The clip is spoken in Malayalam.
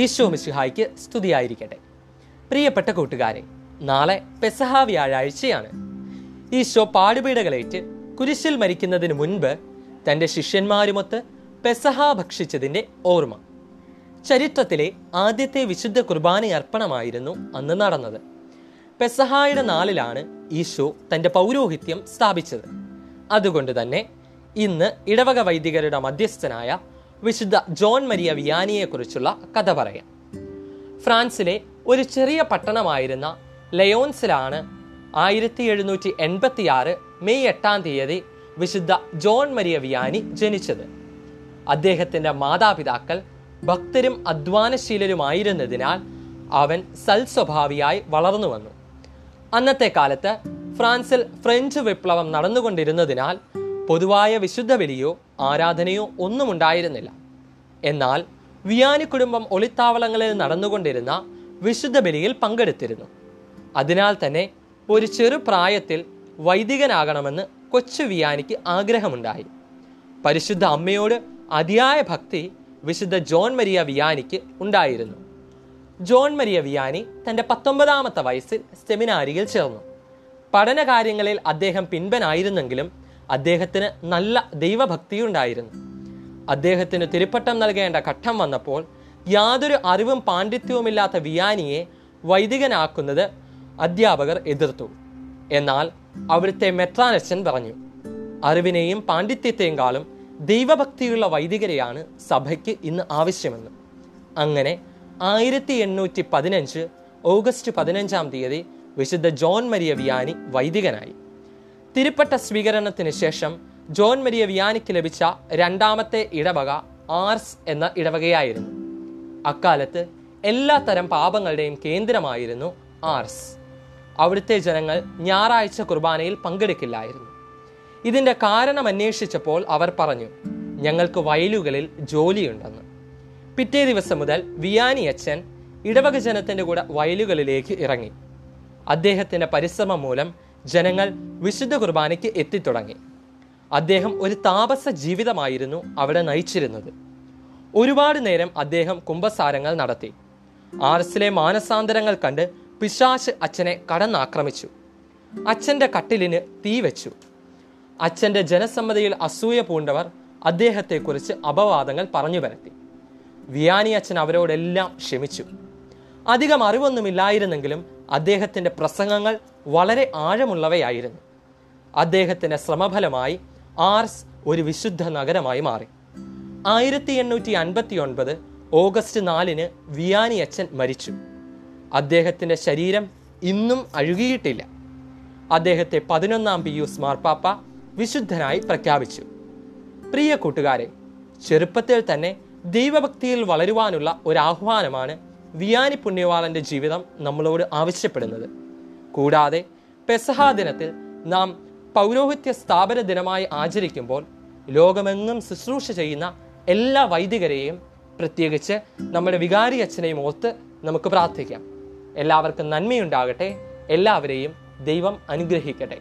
ഈശോ മിശിഹായ്ക്ക് സ്തുതിയായിരിക്കട്ടെ. പ്രിയപ്പെട്ട കൂട്ടുകാരെ നാളെ പെസഹ വ്യാഴാഴ്ചയാണ്. ഈശോ പാടുപീടകളേറ്റ് കുരിശിൽ മരിക്കുന്നതിന് മുൻപ് തന്റെ ശിഷ്യന്മാരുമൊത്ത് പെസഹ ഭക്ഷിച്ചതിന്റെ ഓർമ്മ. ചരിത്രത്തിലെ ആദ്യത്തെ വിശുദ്ധ കുർബാനയർപ്പണമായിരുന്നു അന്ന് നടന്നത്. പെസഹായുടെ നാളിലാണ് ഈശോ തന്റെ പൗരോഹിത്യം സ്ഥാപിച്ചത്. അതുകൊണ്ട് തന്നെ ഇന്ന് ഇടവക വൈദികരുടെ മധ്യസ്ഥനായ വിശുദ്ധ ജോൺ മരിയ വിയാനിയെക്കുറിച്ചുള്ള കഥ പറയാം. ഫ്രാൻസിലെ ഒരു ചെറിയ പട്ടണമായിരുന്ന ലയോൺസിലാണ് ആയിരത്തി എഴുന്നൂറ്റി എൺപത്തി ആറ് മെയ് എട്ടാം തീയതി വിശുദ്ധ ജോൺ മരിയ വിയാനി ജനിച്ചത്. അദ്ദേഹത്തിന്റെ മാതാപിതാക്കൾ ഭക്തരും അധ്വാനശീലരുമായിരുന്നതിനാൽ അവൻ സൽസ്വഭാവിയായി വളർന്നു വന്നു. അന്നത്തെ കാലത്ത് ഫ്രാൻസിൽ ഫ്രഞ്ച് വിപ്ലവം നടന്നുകൊണ്ടിരുന്നതിനാൽ പൊതുവായ വിശുദ്ധ ബലിയോ ആരാധനയോ ഒന്നും ഉണ്ടായിരുന്നില്ല എന്നാൽ വിയാനി കുടുംബം ഒളിത്താവളങ്ങളിൽ നടന്നുകൊണ്ടിരുന്ന വിശുദ്ധ ബലിയിൽ പങ്കെടുത്തിരുന്നു. അതിനാൽ തന്നെ ഒരു ചെറുപ്രായത്തിൽ വൈദികനാകണമെന്ന് കൊച്ചു വിയാനിക്ക് ആഗ്രഹമുണ്ടായി. പരിശുദ്ധ അമ്മയോട് അതിയായ ഭക്തി വിശുദ്ധ ജോൺ മരിയ വിയാനിക്ക് ഉണ്ടായിരുന്നു. ജോൺ മരിയ വിയാനി തന്റെ പത്തൊമ്പതാമത്തെ വയസ്സിൽ സെമിനാരിയിൽ ചേർന്നു. പഠനകാര്യങ്ങളിൽ അദ്ദേഹം പിൻപനായിരുന്നെങ്കിലും അദ്ദേഹത്തിന് നല്ല ദൈവഭക്തിയുണ്ടായിരുന്നു. അദ്ദേഹത്തിന് തിരുപ്പട്ടം നൽകേണ്ട ഘട്ടം വന്നപ്പോൾ യാതൊരു അറിവും പാണ്ഡിത്യവുമില്ലാത്ത വിയാനിയെ വൈദികനാക്കുന്നത് അധ്യാപകർ എതിർത്തു. എന്നാൽ അവിടുത്തെ മെത്രാനച്ചൻ പറഞ്ഞു അറിവിനെയും പാണ്ഡിത്യത്തെയും കാളും ദൈവഭക്തിയുള്ള വൈദികരെയാണ് സഭയ്ക്ക് ഇന്ന് ആവശ്യമെന്ന്. അങ്ങനെ ആയിരത്തി എണ്ണൂറ്റി പതിനഞ്ച് ഓഗസ്റ്റ് പതിനഞ്ചാം തീയതി വിശുദ്ധ ജോൺ മരിയ വിയാനി വൈദികനായി. തിരുപ്പട്ട സ്വീകരണത്തിന് ശേഷം ജോൺ മരിയ വിയാനിക്ക് ലഭിച്ച രണ്ടാമത്തെ ഇടവക ആർസ് എന്ന ഇടവകയായിരുന്നു. അക്കാലത്ത് എല്ലാ തരം പാപങ്ങളുടെയും കേന്ദ്രമായിരുന്നു ആർസ്. അവിടുത്തെ ജനങ്ങൾ ഞായറാഴ്ച കുർബാനയിൽ പങ്കെടുക്കില്ലായിരുന്നു. ഇതിന്റെ കാരണം അന്വേഷിച്ചപ്പോൾ അവർ പറഞ്ഞു ഞങ്ങൾക്ക് വയലുകളിൽ ജോലിയുണ്ടെന്ന്. പിറ്റേ ദിവസം മുതൽ വിയാനി അച്ഛൻ ഇടവക ജനത്തിന്റെ കൂടെ വയലുകളിലേക്ക് ഇറങ്ങി. അദ്ദേഹത്തിന്റെ പരിശ്രമം മൂലം ജനങ്ങൾ വിശുദ്ധ കുർബാനയ്ക്ക് എത്തിത്തുടങ്ങി. അദ്ദേഹം ഒരു താപസ ജീവിതമായിരുന്നു അവിടെ നയിച്ചിരുന്നത്. ഒരുപാട് നേരം അദ്ദേഹം കുംഭസാരങ്ങൾ നടത്തി. ആർസിലെ മാനസാന്തരങ്ങൾ കണ്ട് പിശാശ് അച്ഛനെ കടന്നാക്രമിച്ചു. അച്ഛന്റെ കട്ടിലിന് തീ വെച്ചു. അച്ഛന്റെ ജനസമ്മതിയിൽ അസൂയ പൂണ്ടവർ അദ്ദേഹത്തെക്കുറിച്ച് അപവാദങ്ങൾ പറഞ്ഞു പരത്തി. വിയാനി അച്ഛൻ അവരോടെല്ലാം ക്ഷമിച്ചു. അധികം അറിവൊന്നുമില്ലായിരുന്നെങ്കിലും അദ്ദേഹത്തിന്റെ പ്രസംഗങ്ങൾ വളരെ ആഴമുള്ളവയായിരുന്നു. അദ്ദേഹത്തിന്റെ ശ്രമഫലമായി ആർസ് ഒരു വിശുദ്ധ നഗരമായി മാറി. ആയിരത്തി എണ്ണൂറ്റി അൻപത്തി ഒൻപത് ഓഗസ്റ്റ് നാലിന് വിയാനി അച്ഛൻ മരിച്ചു. അദ്ദേഹത്തിന്റെ ശരീരം ഇന്നും അഴുകിയിട്ടില്ല. അദ്ദേഹത്തെ പതിനൊന്നാം പിയൂസ് മാർപ്പാപ്പ വിശുദ്ധനായി പ്രഖ്യാപിച്ചു. പ്രിയ കൂട്ടുകാരെ ചെറുപ്പത്തിൽ തന്നെ ദൈവഭക്തിയിൽ വളരുവാനുള്ള ഒരു ആഹ്വാനമാണ് വിയാനി പുണ്യവാളന്റെ ജീവിതം നമ്മളോട് ആവശ്യപ്പെടുന്നത്. കൂടാതെ പെസഹാ ദിനത്തിൽ നാം പൗരോഹിത്യ സ്ഥാപന ദിനമായി ആചരിക്കുമ്പോൾ ലോകമെങ്ങും ശുശ്രൂഷ ചെയ്യുന്ന എല്ലാ വൈദികരെയും പ്രത്യേകിച്ച് നമ്മുടെ വികാരി അച്ഛനെയും ഓർത്ത് നമുക്ക് പ്രാർത്ഥിക്കാം. എല്ലാവർക്കും നന്മയുണ്ടാകട്ടെ. എല്ലാവരെയും ദൈവം അനുഗ്രഹിക്കട്ടെ.